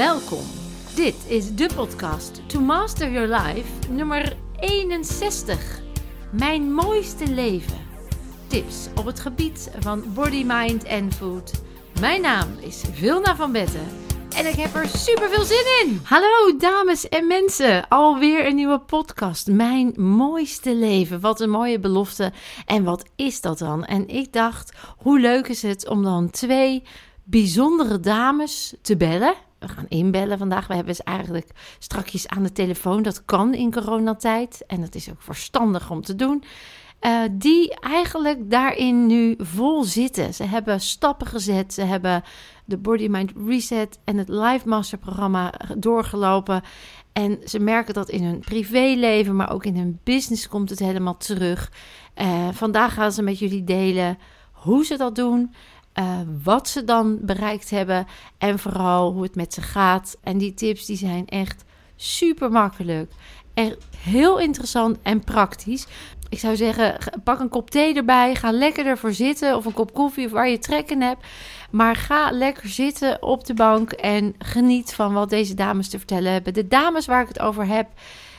Welkom. Dit is de podcast To Master Your Life nummer 61. Mijn mooiste leven. Tips op het gebied van body, mind en food. Mijn naam is Vilna van Betten en ik heb er super veel zin in. Hallo dames en mensen, alweer een nieuwe podcast. Mijn mooiste leven. Wat een mooie belofte. En wat is dat dan? En ik dacht, hoe leuk is het om dan twee bijzondere dames te bellen. We gaan inbellen vandaag. We hebben ze eigenlijk strakjes aan de telefoon. Dat kan in coronatijd. En dat is ook verstandig om te doen. Uh, die eigenlijk daarin nu vol zitten. Ze hebben stappen gezet. Ze hebben de Body Mind Reset en het Live Master programma doorgelopen. En ze merken dat in hun privéleven, maar ook in hun business komt het helemaal terug. Uh, vandaag gaan ze met jullie delen hoe ze dat doen. Uh, wat ze dan bereikt hebben en vooral hoe het met ze gaat. En die tips die zijn echt super makkelijk. Echt heel interessant en praktisch. Ik zou zeggen, pak een kop thee erbij. Ga lekker ervoor zitten. Of een kop koffie of waar je trek in hebt. Maar ga lekker zitten op de bank en geniet van wat deze dames te vertellen hebben. De dames waar ik het over heb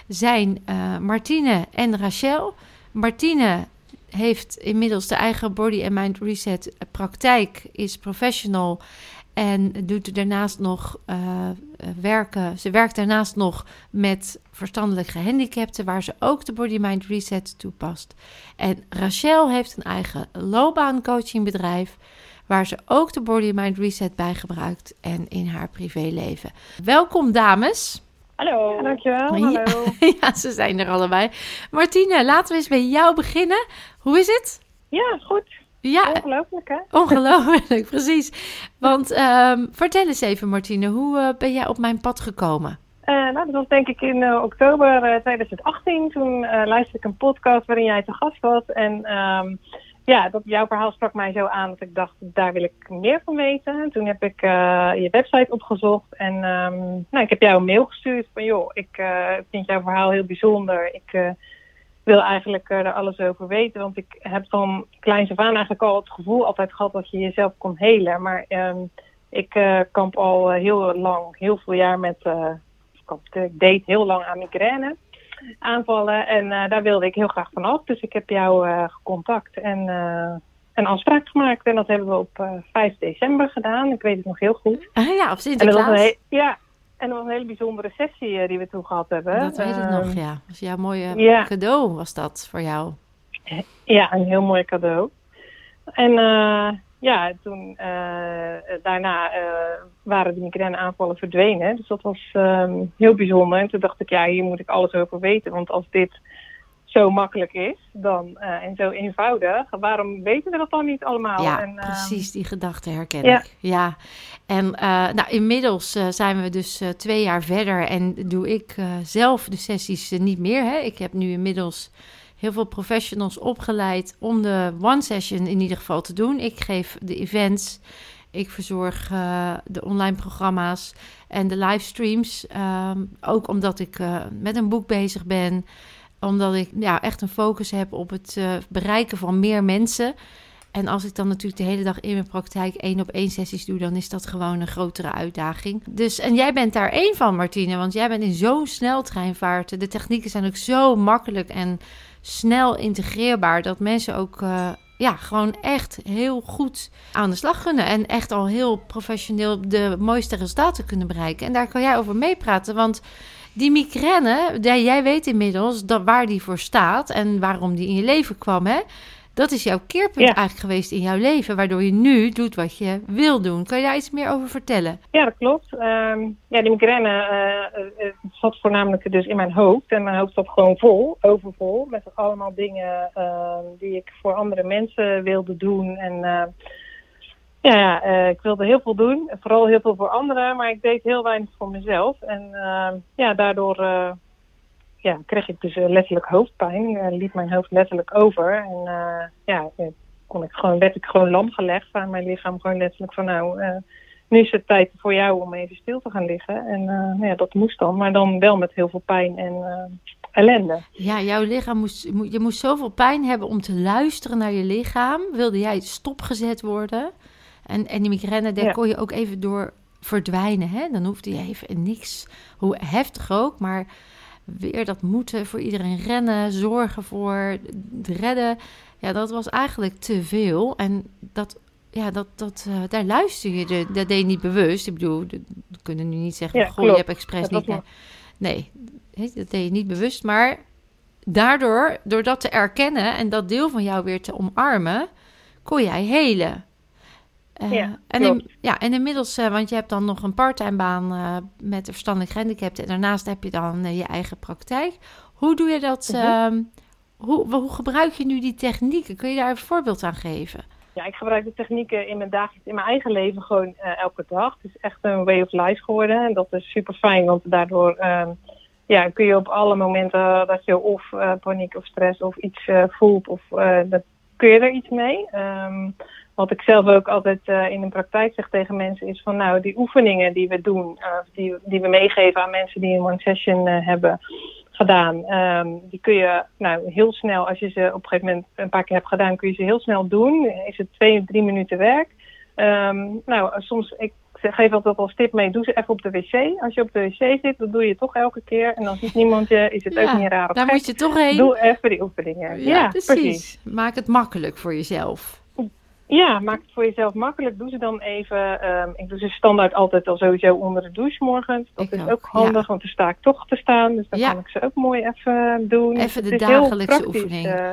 zijn uh, Martine en Rachel. Martine heeft inmiddels de eigen Body and Mind Reset praktijk, is professional en doet daarnaast nog uh, werken. Ze werkt daarnaast nog met verstandelijk gehandicapten, waar ze ook de Body Mind Reset toepast. En Rachel heeft een eigen loopbaancoachingbedrijf, waar ze ook de Body Mind Reset bij gebruikt en in haar privéleven. Welkom dames. Hallo. Ja, dankjewel. Ja, Hallo. ja, ze zijn er allebei. Martine, laten we eens bij jou beginnen. Hoe is het? Ja, goed. Ja, ongelooflijk hè? Ongelooflijk, precies. Want um, vertel eens even Martine, hoe uh, ben jij op mijn pad gekomen? Uh, nou, dat was denk ik in uh, oktober 2018. Toen luisterde ik een podcast waarin jij te gast was. En um, ja, dat, jouw verhaal sprak mij zo aan dat ik dacht, daar wil ik meer van weten. Toen heb ik je website opgezocht en um, nou, ik heb jou een mail gestuurd van joh, ik vind jouw verhaal heel bijzonder. Ik wil eigenlijk er alles over weten. Want ik heb van kleins af aan eigenlijk al het gevoel altijd gehad dat je jezelf kon helen. Maar um, ik kamp al heel lang, heel veel jaar met. ik deed heel lang aan migraine aanvallen. En daar wilde ik heel graag vanaf. Dus ik heb jou gecontact en een afspraak gemaakt. En dat hebben we op 5 december gedaan. Ik weet het nog heel goed. Ah, ja, op Sinterklaas. ja, en nog een hele bijzondere sessie uh, die we toen gehad hebben. Dat weet ik nog, ja. Dat was jouw mooie cadeau, was dat voor jou? Ja, een heel mooi cadeau. En uh, ja, toen uh, daarna waren de migraineaanvallen verdwenen. Dus dat was um, heel bijzonder. En toen dacht ik, ja, hier moet ik alles over weten. Want als dit zo makkelijk is dan, uh, en zo eenvoudig, waarom weten we dat dan niet allemaal? Ja, en, uh, precies, die gedachte herken ja. ik. Ja, en uh, nou, inmiddels zijn we dus twee jaar verder en doe ik zelf de sessies niet meer. Hè? Ik heb nu inmiddels heel veel professionals opgeleid om de one session in ieder geval te doen. Ik geef de events, ik verzorg de online programma's en de livestreams. Ehm, ook omdat ik met een boek bezig ben omdat ik ja, echt een focus heb op het uh, bereiken van meer mensen. En als ik dan natuurlijk de hele dag in mijn praktijk één op één sessies doe, dan is dat gewoon een grotere uitdaging. Dus, en jij bent daar één van, Martine, want jij bent in zo'n sneltreinvaart. De technieken zijn ook zo makkelijk en snel integreerbaar dat mensen ook uh, ja, gewoon echt heel goed aan de slag kunnen. En echt al heel professioneel de mooiste resultaten kunnen bereiken. En daar kan jij over meepraten, want die migraine, jij weet inmiddels dat, waar die voor staat en waarom die in je leven kwam, hè? Dat is jouw keerpunt eigenlijk geweest in jouw leven, waardoor je nu doet wat je wil doen. Kan je daar iets meer over vertellen? Ja, dat klopt. Um, ja, die migraine uh, uh, zat voornamelijk dus in mijn hoofd. En mijn hoofd zat gewoon vol, overvol, met allemaal dingen uh, die ik voor andere mensen wilde doen. En ja, ja uh, ik wilde heel veel doen. Vooral heel veel voor anderen, maar ik deed heel weinig voor mezelf. En uh, ja, daardoor uh, ja, kreeg ik dus letterlijk hoofdpijn. liep mijn hoofd letterlijk over. En ja, kon ik gewoon, werd ik gewoon lam gelegd aan mijn lichaam. Gewoon letterlijk van nou, nu is het tijd voor jou om even stil te gaan liggen. En nou ja, dat moest dan, maar dan wel met heel veel pijn en ellende. Ja, jouw lichaam moest, je moest zoveel pijn hebben om te luisteren naar je lichaam. Wilde jij stopgezet worden? En, en die migraine, daar kon je ook even door verdwijnen. Hè? Dan hoefde je even niks, hoe heftig ook, maar weer dat moeten voor iedereen rennen, zorgen voor het redden. Ja, dat was eigenlijk te veel. En dat, ja, dat, dat, uh, daar luister je, de, dat deed je niet bewust. Ik bedoel, we kunnen nu niet zeggen, Ja, goh, klopt. je hebt expres niet... Nee, hè, dat deed je niet bewust, maar daardoor, door dat te erkennen en dat deel van jou weer te omarmen, kon jij helen. Eh, Ja, en, in- ja, en inmiddels, eh, want je hebt dan nog een parttime baan eh, met een verstandelijk gehandicapten. En daarnaast heb je dan je eigen praktijk. Hoe doe je dat? Mhm. ehm, hoe, hoe gebruik je nu die technieken? Kun je daar een voorbeeld aan geven? Ja, ik gebruik de technieken in mijn dagelijks, in mijn eigen leven gewoon elke dag. Het is echt een way of life geworden. En dat is super fijn, want daardoor ehm, ja, kun je op alle momenten dat je of paniek of stress of iets voelt, of, dat, kun je er iets mee. Ehm, wat ik zelf ook altijd eh, in de praktijk zeg tegen mensen is van nou, die oefeningen die we doen, eh, die, die we meegeven aan mensen die een one session eh, hebben gedaan, ehm, die kun je nou heel snel, als je ze op een gegeven moment een paar keer hebt gedaan, kun je ze heel snel doen. Is het twee, drie minuten werk. Ehm, nou, soms, ik geef altijd als tip mee, doe ze even op de wc. Als je op de wc zit, dat doe je toch elke keer. En dan ziet niemand je, is het Ja, ook niet raar of Daar gek. moet je toch heen. Doe even die oefeningen. Ja, precies. Maak het makkelijk voor jezelf. Ja, maak het voor jezelf makkelijk. Doe ze dan even. ehm, ik doe ze standaard altijd al sowieso onder de douche morgens. Dat Ik is ook, ook, handig, want dan sta ik toch te staan. Dus dan Ja. kan ik ze ook mooi even doen. Even de dagelijkse oefening. eh,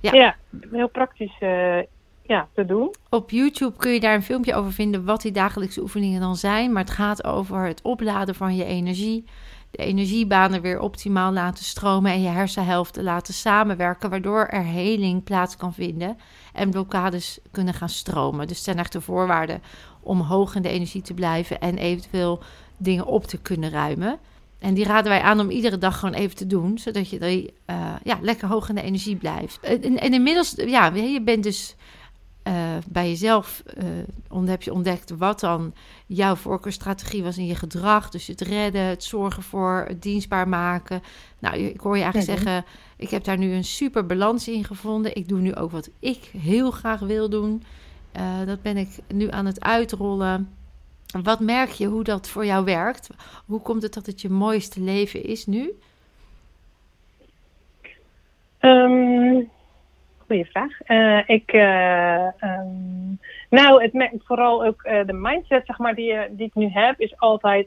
Ja. ja. heel praktisch eh, ja, te doen. Op YouTube kun je daar een filmpje over vinden wat die dagelijkse oefeningen dan zijn. Maar het gaat over het opladen van je energie. De energiebanen weer optimaal laten stromen en je hersenhelften laten samenwerken. Waardoor er heling plaats kan vinden en blokkades kunnen gaan stromen. Dus het zijn echt de voorwaarden om hoog in de energie te blijven en eventueel dingen op te kunnen ruimen. En die raden wij aan om iedere dag gewoon even te doen, zodat je eh, ja, lekker hoog in de energie blijft. En, en inmiddels, ja, je bent dus eh, bij jezelf eh, heb je ontdekt wat dan jouw voorkeurstrategie was in je gedrag. Dus het redden, het zorgen voor, het dienstbaar maken. Nou, ik hoor je eigenlijk zeggen, ik heb daar nu een super balans in gevonden. Ik doe nu ook wat ik heel graag wil doen. Eh, dat ben ik nu aan het uitrollen. Wat merk je hoe dat voor jou werkt? Hoe komt het dat het je mooiste leven is nu? Ehm goeie vraag. Eh, ik, eh, ehm, nou, het vooral ook eh, de mindset, zeg maar, die, die ik nu heb, is altijd,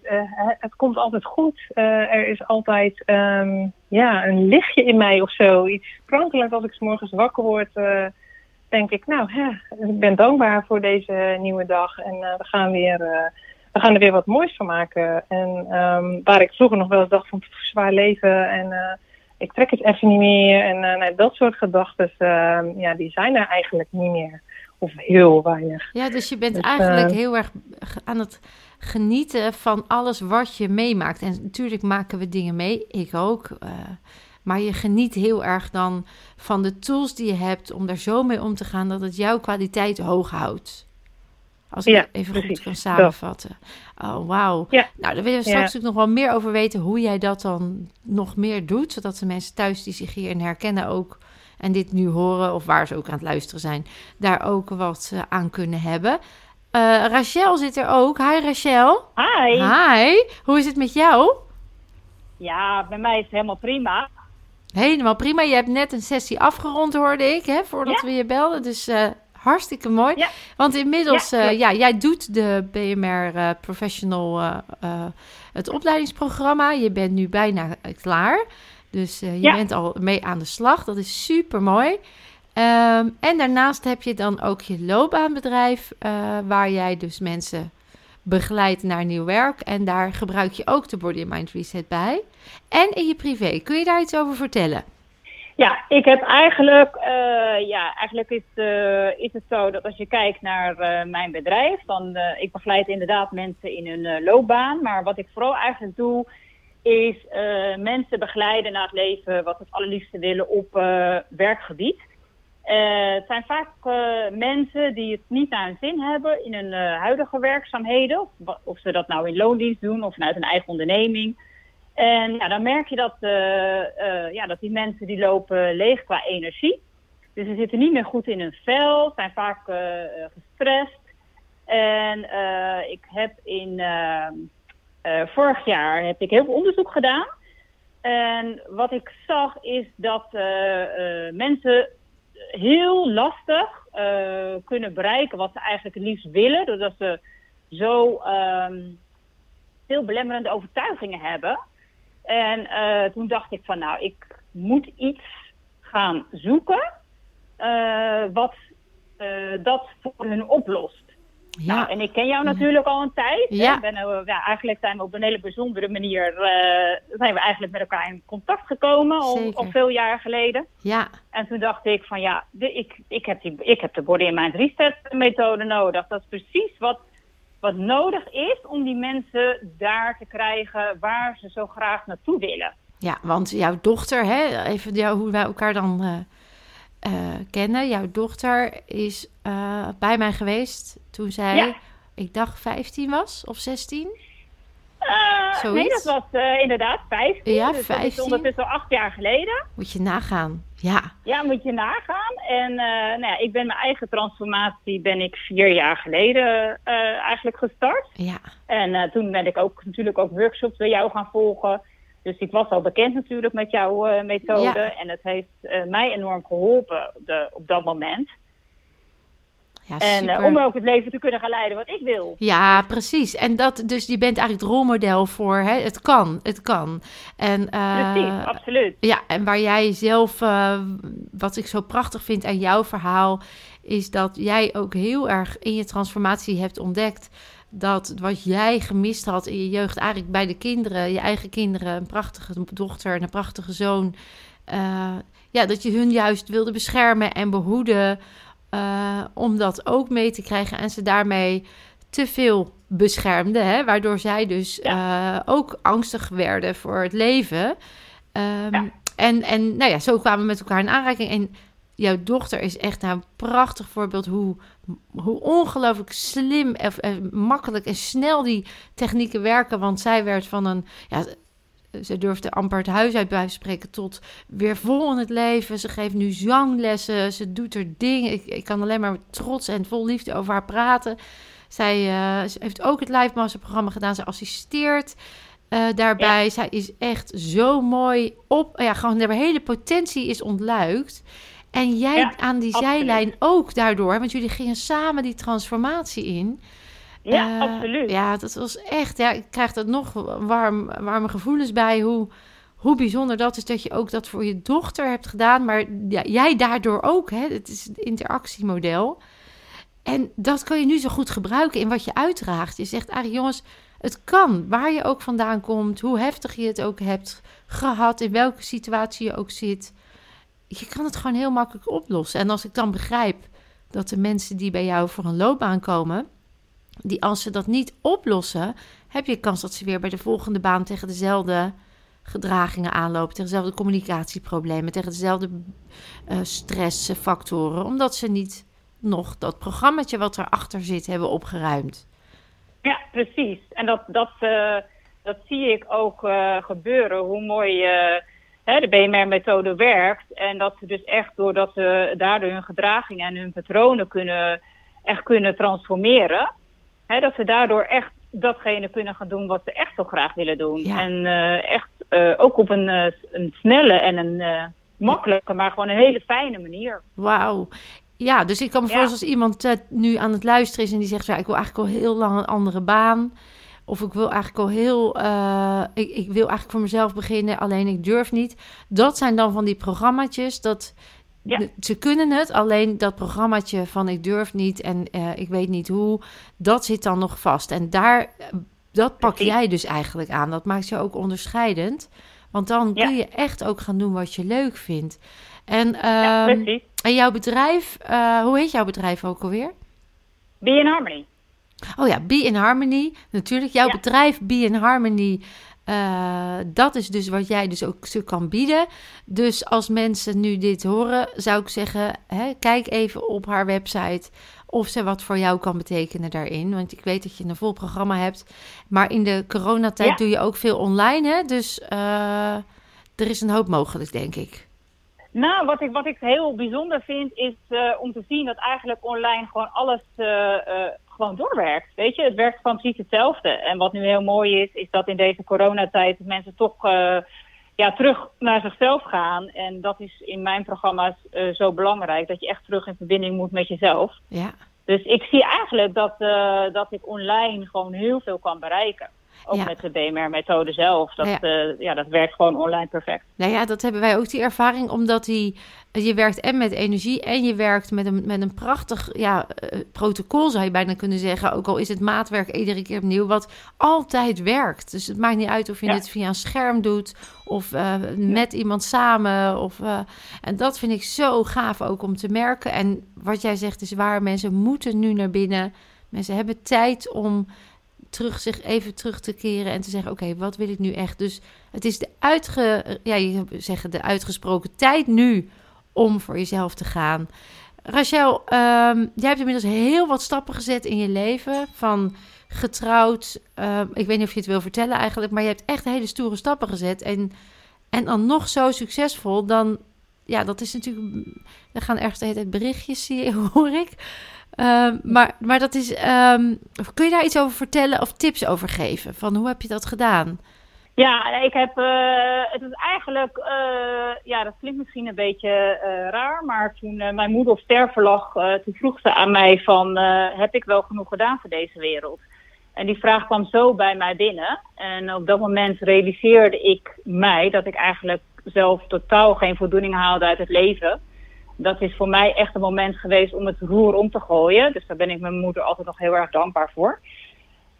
het, komt altijd goed. Er is altijd, ehm, ja, een lichtje in mij of zo. Iets sprankelend als ik 's morgens wakker word. denk ik, nou, hè, ik ben dankbaar voor deze nieuwe dag en we gaan weer. we gaan er weer wat moois van maken. En ehm, waar ik vroeger nog wel eens dacht van zwaar leven en ik trek het even niet meer. En eh, nou, dat soort gedachten, ehm, ja, die zijn er eigenlijk niet meer. Of heel weinig. Ja, dus je bent Dus, eigenlijk eh, heel erg aan het genieten van alles wat je meemaakt. En natuurlijk maken we dingen mee, ik ook. eh, maar je geniet heel erg dan van de tools die je hebt om daar zo mee om te gaan dat het jouw kwaliteit hoog houdt. Als ik Ja, het even goed kan samenvatten. Oh, wauw. Ja. Nou, daar willen we straks ook nog wel meer over weten hoe jij dat dan nog meer doet. Zodat de mensen thuis die zich hierin herkennen ook en dit nu horen, of waar ze ook aan het luisteren zijn, daar ook wat eh, aan kunnen hebben. Eh, Rachel zit er ook. Hi Rachel. Hi. Hi. Hoe is het met jou? Ja, bij mij is het helemaal prima. Helemaal prima. Je hebt net een sessie afgerond, hoorde ik, hè, voordat Ja. we je belden. Dus eh, hartstikke mooi. Ja. Want inmiddels, Ja, klopt. ja, jij doet de BMR eh, Professional, eh, eh, het opleidingsprogramma. Je bent nu bijna eh, klaar. Dus eh, je Ja. bent al mee aan de slag. Dat is super mooi. Ehm, en daarnaast heb je dan ook je loopbaanbedrijf, eh, waar jij dus mensen begeleidt naar nieuw werk. En daar gebruik je ook de Body and Mind Reset bij. En in je privé. Kun je daar iets over vertellen? Ja, ik heb eigenlijk, eh, ja, eigenlijk is, eh, is het zo dat als je kijkt naar eh, mijn bedrijf, dan ik begeleid inderdaad mensen in hun loopbaan. Maar wat ik vooral eigenlijk doe, is mensen begeleiden naar het leven wat ze het allerliefste willen op werkgebied. het zijn vaak mensen die het niet naar hun zin hebben in hun huidige werkzaamheden. Of, of ze dat nou in loondienst doen of vanuit een eigen onderneming. En ja, dan merk je dat, uh, uh, ja, dat die mensen die lopen leeg qua energie. Dus ze zitten niet meer goed in hun vel, zijn vaak uh, gestrest. En ik heb in vorig jaar heb ik heel veel onderzoek gedaan. En wat ik zag is dat mensen heel lastig kunnen bereiken wat ze eigenlijk het liefst willen. Doordat ze zo ehm, veel belemmerende overtuigingen hebben. En toen dacht ik van nou, ik moet iets gaan zoeken uh, wat uh, dat voor hun oplost. Ja. Nou, en ik ken jou natuurlijk al een tijd. Ja. Ben, ja, eigenlijk zijn we op een hele bijzondere manier zijn we eigenlijk met elkaar in contact gekomen al, al, veel jaar geleden. Ja. En toen dacht ik van ja, de, ik, ik, heb die, ik heb de body in mind reset methode nodig. Dat is precies wat, wat nodig is om die mensen daar te krijgen waar ze zo graag naartoe willen. Ja, want jouw dochter, hè, even jou, hoe wij elkaar dan uh, uh, kennen. Jouw dochter is uh, bij mij geweest toen zij, ja. ik dacht 15 was of 16. nee, dat was inderdaad 15. Ja, dus 15. Dat is ondertussen al acht jaar geleden. Moet je nagaan, ja. Ja, moet je nagaan. En nou ja, ik ben mijn eigen transformatie ben ik vier jaar geleden eigenlijk gestart. Ja. En toen ben ik ook natuurlijk ook workshops bij jou gaan volgen. Dus ik was al bekend natuurlijk met jouw methode. En het heeft mij enorm geholpen de, op dat moment. Ja, en uh, om ook het leven te kunnen gaan leiden wat ik wil. Ja, precies. En dat, dus je bent eigenlijk het rolmodel voor hè? het kan, het kan. En, precies, absoluut. Ja, en waar jij zelf, wat ik zo prachtig vind aan jouw verhaal, is dat jij ook heel erg in je transformatie hebt ontdekt dat wat jij gemist had in je jeugd, eigenlijk bij de kinderen, je eigen kinderen, een prachtige dochter en een prachtige zoon, ja, dat je hun juist wilde beschermen en behoeden, uh, om dat ook mee te krijgen en ze daarmee te veel beschermde, hè, waardoor zij dus ja. uh, ook angstig werden voor het leven. Um, ja. En, en nou ja, zo kwamen we met elkaar in aanraking. En jouw dochter is echt nou een prachtig voorbeeld hoe, hoe ongelooflijk slim en, makkelijk en snel die technieken werken. Want zij werd van een. Ja, ze durfde amper het huis uit bij spreken tot weer vol in het leven. Ze geeft nu zanglessen. Ze doet er dingen. Ik, ik kan alleen maar trots en vol liefde over haar praten. Zij uh, ze heeft ook het Live Master programma gedaan. Ze assisteert uh, daarbij. Ja. Zij is echt zo mooi op. Ja, gewoon de hele potentie is ontluikt. En jij ja, aan die absoluut. zijlijn ook daardoor, want jullie gingen samen die transformatie in. Ja, uh, absoluut. Ja, dat was echt, ja, ik krijg er nog warm, warme gevoelens bij hoe, hoe bijzonder dat is dat je ook dat voor je dochter hebt gedaan. Maar ja, jij daardoor ook, hè? het is een interactiemodel. En dat kan je nu zo goed gebruiken in wat je uitdraagt. Je zegt eigenlijk, jongens, het kan, waar je ook vandaan komt, hoe heftig je het ook hebt gehad, in welke situatie je ook zit je kan het gewoon heel makkelijk oplossen. En als ik dan begrijp dat de mensen die bij jou voor een loopbaan komen, die als ze dat niet oplossen, heb je kans dat ze weer bij de volgende baan tegen dezelfde gedragingen aanlopen, tegen dezelfde communicatieproblemen, tegen dezelfde uh, stressfactoren, omdat ze niet nog dat programmaatje wat erachter zit hebben opgeruimd. Ja, precies. En dat, dat, uh, dat zie ik ook uh, gebeuren. Hoe mooi hè, de BMR-methode werkt. En dat ze dus echt, doordat ze daardoor hun gedraging en hun patronen kunnen, echt kunnen transformeren, hè, dat ze daardoor echt datgene kunnen gaan doen wat ze echt zo graag willen doen. Ja. En uh, echt uh, ook op een, uh, een snelle en een makkelijke, maar gewoon een hele fijne manier. Wauw. Ja, dus ik kan me voorstellen als iemand nu aan het luisteren is en die zegt, ja, ik wil eigenlijk al heel lang een andere baan. Of ik wil eigenlijk al heel. Ik, ik, wil eigenlijk voor mezelf beginnen, alleen ik durf niet. Dat zijn dan van die programmaatjes. Dat, ja. Ze kunnen het, alleen dat programmaatje van ik durf niet en uh, ik weet niet hoe, dat zit dan nog vast. En daar, dat pak jij dus eigenlijk aan. Dat maakt je ook onderscheidend. Want dan ja. kun je echt ook gaan doen wat je leuk vindt. En, uh, ja, en jouw bedrijf, uh, hoe heet jouw bedrijf ook alweer? Be in Harmony. Oh ja, Be in Harmony. Natuurlijk, jouw bedrijf Be in Harmony. Uh, dat is dus wat jij dus ook zo kan bieden. Dus als mensen nu dit horen, zou ik zeggen: hè, kijk even op haar website of ze wat voor jou kan betekenen daarin. Want ik weet dat je een vol programma hebt. Maar in de coronatijd ja. doe je ook veel online. Hè? Dus uh, er is een hoop mogelijk, denk ik. Nou, wat ik, wat ik heel bijzonder vind, is uh, om te zien dat eigenlijk online gewoon alles gewoon doorwerkt. Weet je, het werkt gewoon precies hetzelfde. En wat nu heel mooi is, is dat in deze coronatijd mensen toch uh, ja, terug naar zichzelf gaan. En dat is in mijn programma's uh, zo belangrijk, dat je echt terug in verbinding moet met jezelf. Ja. Dus ik zie eigenlijk dat, uh, dat ik online gewoon heel veel kan bereiken. Ook Ja. met de BMR-methode zelf. Dat, Ja. ja. ja, dat werkt gewoon online perfect. Nou ja, dat hebben wij ook die ervaring, omdat die, je werkt en met energie en je werkt met een, met een prachtig ja, eh, protocol, zou je bijna kunnen zeggen. Ook al is het maatwerk iedere keer opnieuw, wat altijd werkt. Dus het maakt niet uit of je Ja. het via een scherm doet of eh, met iemand samen. Of, eh, en dat vind ik zo gaaf ook om te merken. En wat jij zegt is waar, mensen moeten nu naar binnen. Mensen hebben tijd om terug, zich even terug te keren en te zeggen: Oké, wat wil ik nu echt? Dus het is de, uitge, ja, je zeggen de uitgesproken tijd nu om voor jezelf te gaan. Rachel, ehm, jij hebt inmiddels heel wat stappen gezet in je leven. Van getrouwd, ehm, ik weet niet of je het wil vertellen eigenlijk, maar je hebt echt hele stoere stappen gezet. En, en dan nog zo succesvol, dan, ja, dat is natuurlijk. Er gaan ergens de hele berichtjes, zie je, hoor ik. Ehm, maar, maar dat is. ehm, kun je daar iets over vertellen of tips over geven? Van hoe heb je dat gedaan? Ja, ik heb. eh, het is eigenlijk. eh, ja, dat klinkt misschien een beetje eh, raar. Maar toen mijn moeder op sterven lag. toen vroeg ze aan mij: van, Heb ik wel genoeg gedaan voor deze wereld? En die vraag kwam zo bij mij binnen. En op dat moment realiseerde ik mij dat ik eigenlijk zelf totaal geen voldoening haalde uit het leven. Dat is voor mij echt een moment geweest om het roer om te gooien. Dus daar ben ik mijn moeder altijd nog heel erg dankbaar voor.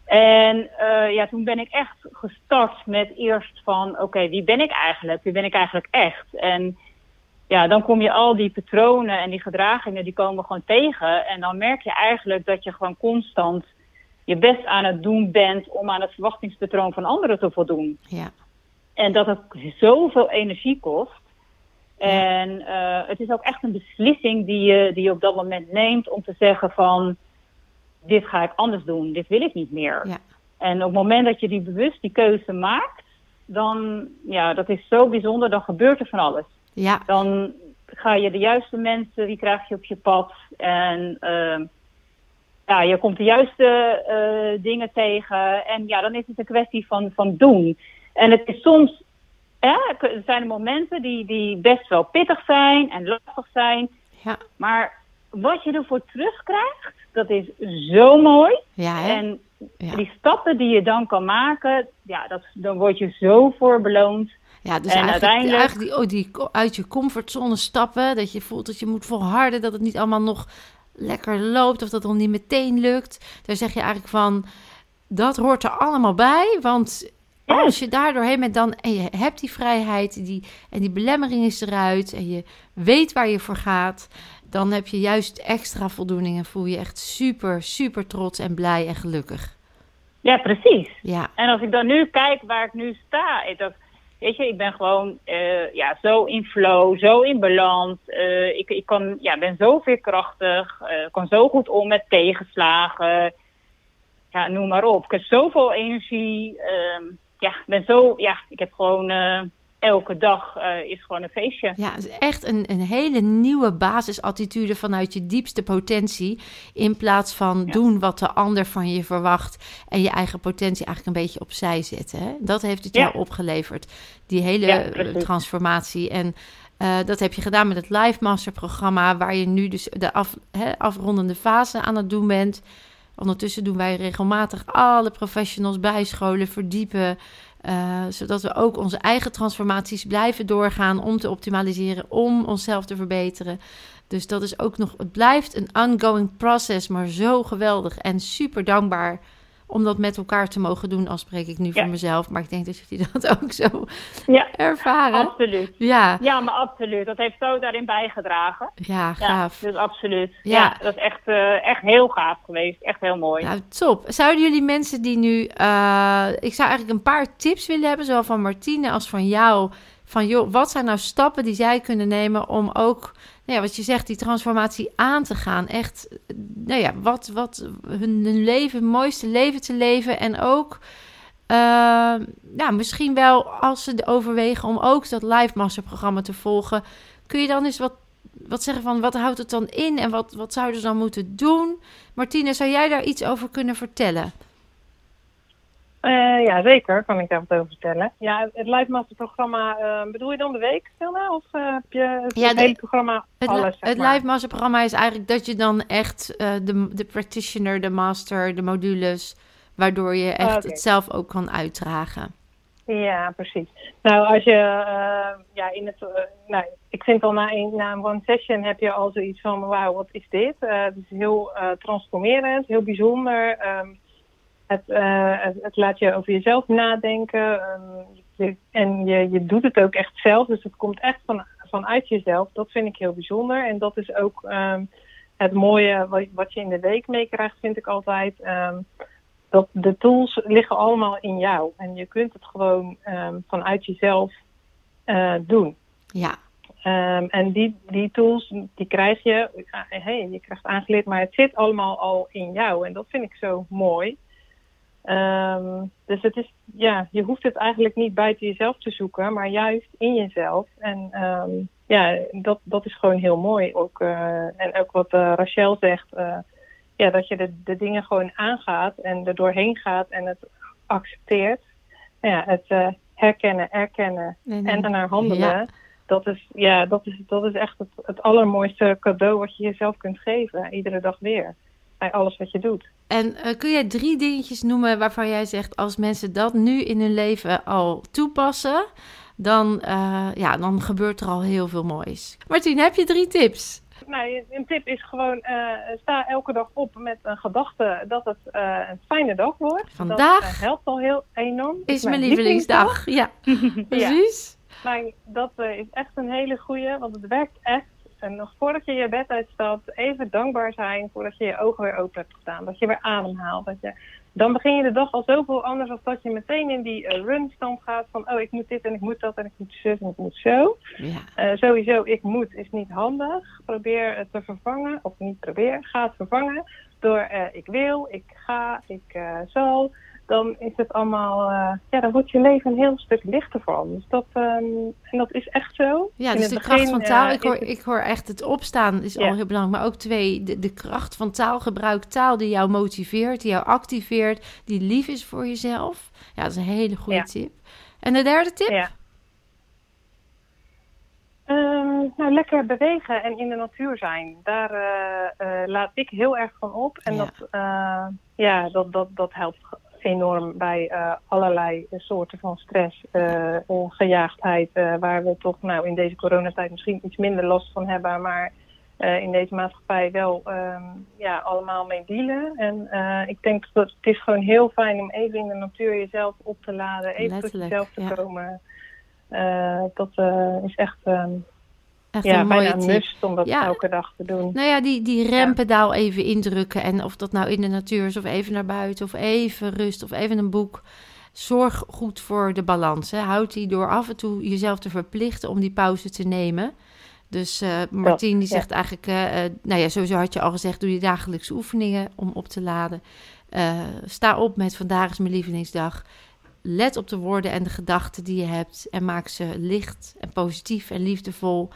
En uh, ja, toen ben ik echt gestart met eerst van, oké, okay, wie ben ik eigenlijk? Wie ben ik eigenlijk echt? En ja, dan kom je al die patronen en die gedragingen, die komen gewoon tegen. En dan merk je eigenlijk dat je gewoon constant je best aan het doen bent om aan het verwachtingspatroon van anderen te voldoen. Ja. En dat het zoveel energie kost. En uh, het is ook echt een beslissing die je, die je op dat moment neemt om te zeggen van dit ga ik anders doen, dit wil ik niet meer. Ja. En op het moment dat je die bewust die keuze maakt, dan ja, dat is zo bijzonder, dan gebeurt er van alles. Ja. Dan ga je de juiste mensen, die krijg je op je pad. En uh, ja, je komt de juiste uh, dingen tegen. En ja, dan is het een kwestie van, van doen. En het is soms, ja, er zijn momenten die, die best wel pittig zijn en lastig zijn. Ja. Maar wat je ervoor terugkrijgt, dat is zo mooi. Ja, hè? En ja. die stappen die je dan kan maken, ja, dat, dan word je zo voor beloond. Ja, dus en eigenlijk, uiteindelijk... eigenlijk die, oh, die uit je comfortzone stappen, dat je voelt dat je moet volharden, dat het niet allemaal nog lekker loopt of dat het nog niet meteen lukt. Daar zeg je eigenlijk van, dat hoort er allemaal bij, want Ja. als je daar doorheen bent dan, en je hebt die vrijheid die, en die belemmering is eruit en je weet waar je voor gaat, dan heb je juist extra voldoening en voel je echt super, super trots en blij en gelukkig. Ja, precies. Ja, En als ik dan nu kijk waar ik nu sta, dat, weet je, ik ben gewoon eh, ja, zo in flow, zo in balans. Eh, ik ik kan, ja, ben zo veerkrachtig, eh kan zo goed om met tegenslagen. Ja, noem maar op. Ik heb zoveel energie. ehm, ja, ik ben zo, ja, ik heb gewoon eh, elke dag eh, is gewoon een feestje. Ja, het is echt een, een hele nieuwe basisattitude vanuit je diepste potentie. In plaats van Ja. doen wat de ander van je verwacht. En je eigen potentie eigenlijk een beetje opzij zetten. Hè? Dat heeft het Ja. jou opgeleverd. Die hele Ja, transformatie. En eh, dat heb je gedaan met het Live Master programma. Waar je nu dus de af, hè, afrondende fase aan het doen bent. Ondertussen doen wij regelmatig alle professionals bijscholen, verdiepen. eh, zodat we ook onze eigen transformaties blijven doorgaan om te optimaliseren, om onszelf te verbeteren. Dus dat is ook nog, het blijft een ongoing process, maar zo geweldig en super dankbaar om dat met elkaar te mogen doen. Al spreek ik nu Ja. voor mezelf, maar ik denk dat jullie dat ook zo Ja, ervaren. absoluut. Ja, Ja, maar absoluut. Dat heeft zo daarin bijgedragen. ja, Ja, gaaf. dus absoluut. Ja. Ja, dat is echt, eh, echt heel gaaf geweest. Echt heel mooi. Nou, top. Zouden jullie mensen die nu... eh, ik zou eigenlijk een paar tips willen hebben, zowel van Martine als van jou. Van joh, wat zijn nou stappen die zij kunnen nemen om ook, nou ja, wat je zegt, die transformatie aan te gaan. Echt, nou ja, wat, wat hun, leven, mooiste leven te leven. En ook, eh, nou, misschien wel als ze overwegen om ook dat Live Master programma te volgen. Kun je dan eens wat wat zeggen van wat houdt het dan in en wat, wat zouden ze dan moeten doen? Martine, zou jij daar iets over kunnen vertellen? Uh, ja, zeker. Kan ik daar wat over vertellen. Ja, het Live uh, bedoel je dan de week, Stilna? Of uh, heb je het, ja, hele programma het, alles, Het Live Master programma is eigenlijk dat je dan echt de, de practitioner, de master, de modules, waardoor je echt okay. het zelf ook kan uitdragen. Ja, precies. Nou, als je ja, in het. nou, ik vind al na een, na een one session heb je al zoiets van: wauw, wat is dit? het is heel transformerend, heel bijzonder. Um, het, uh, het, het, laat je over jezelf nadenken. Um, je, en je, je doet het ook echt zelf. Dus het komt echt van, vanuit jezelf. Dat vind ik heel bijzonder. En dat is ook um, het mooie wat, wat, je in de week meekrijgt, vind ik altijd. Um, dat de tools liggen allemaal in jou. En je kunt het gewoon vanuit jezelf uh, doen. Ja. en die, die tools, die krijg je, hey, je krijgt aangeleerd, maar het zit allemaal al in jou. En dat vind ik zo mooi. Um, dus het is, ja, je hoeft het eigenlijk niet buiten jezelf te zoeken, maar juist in jezelf. En um, ja, dat, dat is gewoon heel mooi. Ook, uh, en ook wat uh, Rachel zegt, uh, ja, dat je de, de dingen gewoon aangaat en er doorheen gaat en het accepteert. Ja, het herkennen, erkennen nee, nee. en daarnaar handelen. Ja. Dat is, ja, dat is, dat is echt het, het allermooiste cadeau wat je jezelf kunt geven. Iedere dag weer. Bij alles wat je doet. En uh, kun jij drie dingetjes noemen waarvan jij zegt, als mensen dat nu in hun leven al toepassen, dan, uh, ja, dan gebeurt er al heel veel moois. Martien, heb je drie tips? Nou, een tip is gewoon, uh, sta elke dag op met een gedachte dat het een fijne dag wordt. Vandaag dat, helpt al heel enorm. Is, is mijn lievelingsdag. lievelingsdag. Ja, precies. Ja. Maar dat is echt een hele goeie, want het werkt echt. En nog voordat je je bed uitstapt, even dankbaar zijn voordat je je ogen weer open hebt gedaan. Dat je weer ademhaalt. Dat je, dan begin je de dag al zoveel anders dan dat je meteen in die uh, run-stand gaat van oh, ik moet dit en ik moet dat en ik moet zo en ik moet zo. Ja. Uh, sowieso, ik moet is niet handig. Probeer het te vervangen, of niet probeer, ga het vervangen door uh, ik wil, ik ga, ik zal dan is het allemaal, uh, ja, dan wordt je leven een heel stuk lichter van. Dus dat, um, en dat is echt zo. Ja, dus de begin, kracht van taal, uh, ik, hoor, het... ik hoor echt het opstaan is al heel belangrijk. Maar ook twee, de, de kracht van taalgebruik, taal die jou motiveert, die jou activeert, die lief is voor jezelf. Ja, dat is een hele goede ja. tip. En de derde tip? Ja. Um, nou, lekker bewegen en in de natuur zijn. Daar uh, laat ik heel erg van op. En Ja. dat, ja, dat, dat, dat helpt enorm bij uh, allerlei soorten van stress, uh, gejaagdheid, uh, waar we toch nou in deze coronatijd misschien iets minder last van hebben, maar in deze maatschappij wel um, ja, allemaal mee dealen. En ik denk dat het is gewoon heel fijn om even in de natuur jezelf op te laden, even tot jezelf te ja. komen. dat is echt. Um, Echt ja, een bijna mooie must om dat Ja. elke dag te doen. Nou ja, die, die rempedaal even indrukken. En of dat nou in de natuur is, of even naar buiten, of even rust, of even een boek. Zorg goed voor de balans. Hè. Houd die door af en toe jezelf te verplichten om die pauze te nemen. Dus eh Martien die ja. zegt eigenlijk, eh, eh, nou ja, sowieso had je al gezegd, doe je dagelijkse oefeningen om op te laden. Sta op met vandaag is mijn lievelingsdag. Let op de woorden en de gedachten die je hebt en maak ze licht en positief en liefdevol.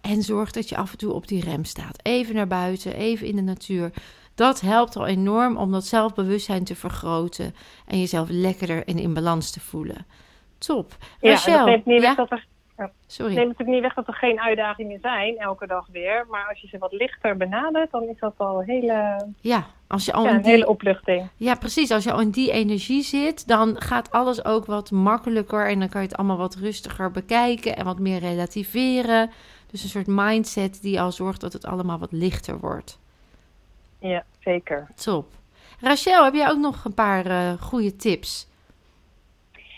En zorg dat je af en toe op die rem staat. Even naar buiten, even in de natuur. Dat helpt al enorm om dat zelfbewustzijn te vergroten en jezelf lekkerder en in balans te voelen. Top. Ja, Rachel, dat neemt niet ja? dat er Sorry. neemt natuurlijk niet weg dat er geen uitdagingen zijn elke dag weer. Maar als je ze wat lichter benadert, dan is dat al een hele, Ja, als je al ja, een die hele opluchting. Ja, precies. Als je al in die energie zit, dan gaat alles ook wat makkelijker en dan kan je het allemaal wat rustiger bekijken en wat meer relativeren. Dus een soort mindset die al zorgt dat het allemaal wat lichter wordt. Ja, zeker. Top. Rachel, heb jij ook nog een paar uh, goede tips?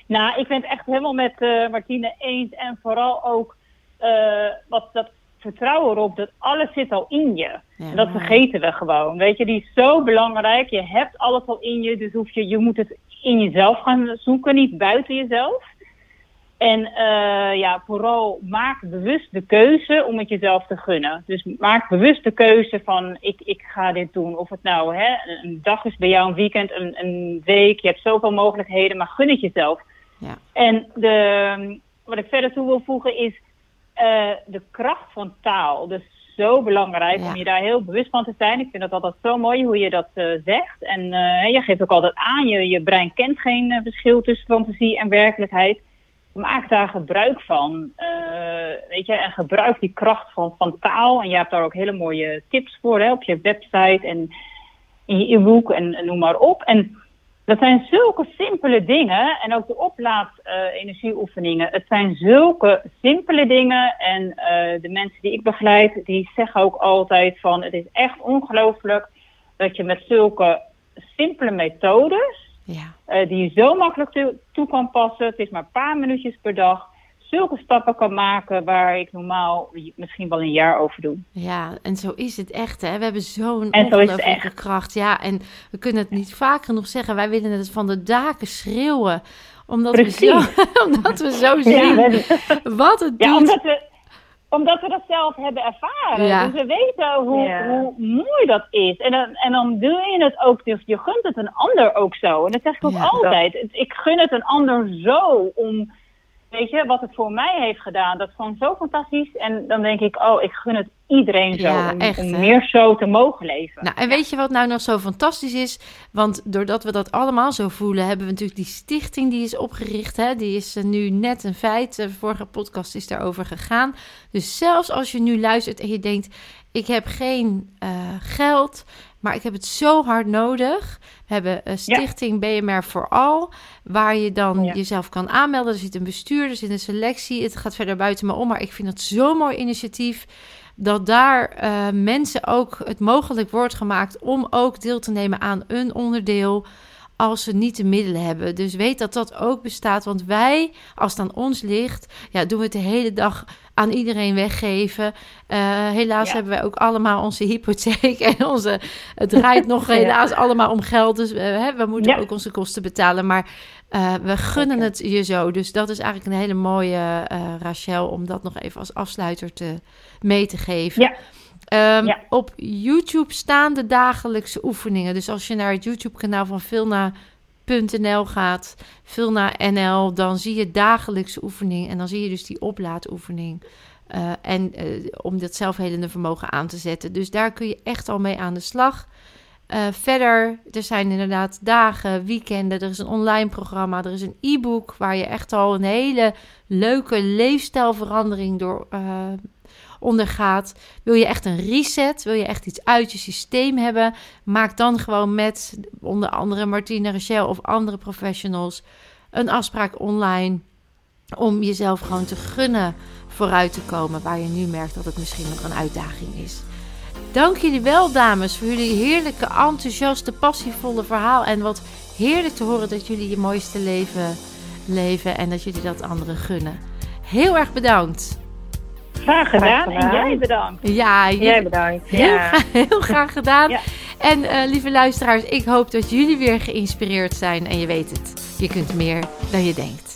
Nou, ik ben het echt helemaal met uh, Martine eens. En vooral ook uh, wat dat vertrouwen erop dat alles zit al in je. Ja, en dat vergeten we gewoon. Weet je, die is zo belangrijk. Je hebt alles al in je, dus hoef je, je moet het in jezelf gaan zoeken, niet buiten jezelf. En uh, ja, vooral maak bewust de keuze om het jezelf te gunnen. Dus maak bewust de keuze van ik, ik ga dit doen. Of het nou hè, een dag is bij jou, een weekend, een, een week. Je hebt zoveel mogelijkheden, maar gun het jezelf. Ja. En de, wat ik verder toe wil voegen is eh, de kracht van taal. Dus zo belangrijk Ja. om je daar heel bewust van te zijn. Ik vind dat altijd zo mooi hoe je dat eh, zegt. En eh, je geeft ook altijd aan, je, je brein kent geen verschil tussen fantasie en werkelijkheid. Maak daar gebruik van. weet je, en gebruik die kracht van, van taal. En je hebt daar ook hele mooie tips voor hè, op je website en in je e-book en, en noem maar op. En dat zijn zulke simpele dingen. En ook de oplaad-energieoefeningen. het zijn zulke simpele dingen. En eh, de mensen die ik begeleid, die zeggen ook altijd van... het is echt ongelooflijk dat je met zulke simpele methodes... Ja. eh, die je zo makkelijk toe, toe kan passen. Het is maar een paar minuutjes per dag. Zulke stappen kan maken waar ik normaal misschien wel een jaar over doe. Ja, en zo is het echt. Hè? We hebben zo'n En zo is het ongelooflijke kracht. Ja, en we kunnen het niet vaak genoeg zeggen. Wij willen het van de daken schreeuwen. Omdat, we zo, omdat we zo zien Ja, we- wat het Ja, doet. omdat we, omdat we dat zelf hebben ervaren. Ja. Dus we weten hoe, Ja. hoe mooi dat is. En dan, en dan doe je het ook, dus je gunt het een ander ook zo. En dat zeg ik ook Ja. altijd. Ik gun het een ander zo om, weet je, wat het voor mij heeft gedaan. Dat is gewoon zo fantastisch. En dan denk ik, oh, ik gun het iedereen zo. Ja, om, echt, om meer zo te mogen leven. Nou, en weet je wat nou nog zo fantastisch is? Want doordat we dat allemaal zo voelen, hebben we natuurlijk die stichting die is opgericht. Hè? Die is eh, nu net een feit. De vorige podcast is daarover gegaan. Dus zelfs als je nu luistert en je denkt: ik heb geen eh, geld, maar ik heb het zo hard nodig. We hebben een stichting BMR voor Al, waar je dan Ja. jezelf kan aanmelden. Er zit een bestuur, er zit een selectie. Het gaat verder buiten me om, maar ik vind het zo'n mooi initiatief dat daar eh, mensen ook het mogelijk wordt gemaakt om ook deel te nemen aan een onderdeel als ze niet de middelen hebben. Dus weet dat dat ook bestaat, want wij, als het aan ons ligt, ja, doen we het de hele dag aan iedereen weggeven. Eh, helaas Ja. hebben wij ook allemaal onze hypotheek en onze, het draait nog Ja. helaas allemaal om geld, dus eh, hè, we moeten Ja. ook onze kosten betalen, maar eh, we gunnen het je zo. Dus dat is eigenlijk een hele mooie, Rachel, om dat nog even als afsluiter te, mee te geven. Ja. Ehm, Ja. Op YouTube staan de dagelijkse oefeningen. Dus als je naar het YouTube-kanaal van Vilna.nl gaat, Vilna NL, dan zie je dagelijkse oefening. En dan zie je dus die oplaadoefening. Eh, en eh, om dat zelfhelende vermogen aan te zetten. Dus daar kun je echt al mee aan de slag. Eh, verder, er zijn inderdaad dagen, weekenden. Er is een online programma. Er is een e-book waar je echt al een hele leuke leefstijlverandering door ondergaat. Wil je echt een reset? Wil je echt iets uit je systeem hebben? Maak dan gewoon met onder andere Martina Rachel of andere professionals een afspraak online. Om jezelf gewoon te gunnen vooruit te komen. Waar je nu merkt dat het misschien nog een uitdaging is. Dank jullie wel, dames, voor jullie heerlijke, enthousiaste, passievolle verhaal. En wat heerlijk te horen dat jullie je mooiste leven leven en dat jullie dat anderen gunnen. Heel erg bedankt. Graag gedaan. Graag gedaan. En jij bedankt. Ja, Jij bedankt. Heel, Ja. graag, heel graag gedaan. Ja. En eh, lieve luisteraars, ik hoop dat jullie weer geïnspireerd zijn. En je weet het, je kunt meer dan je denkt.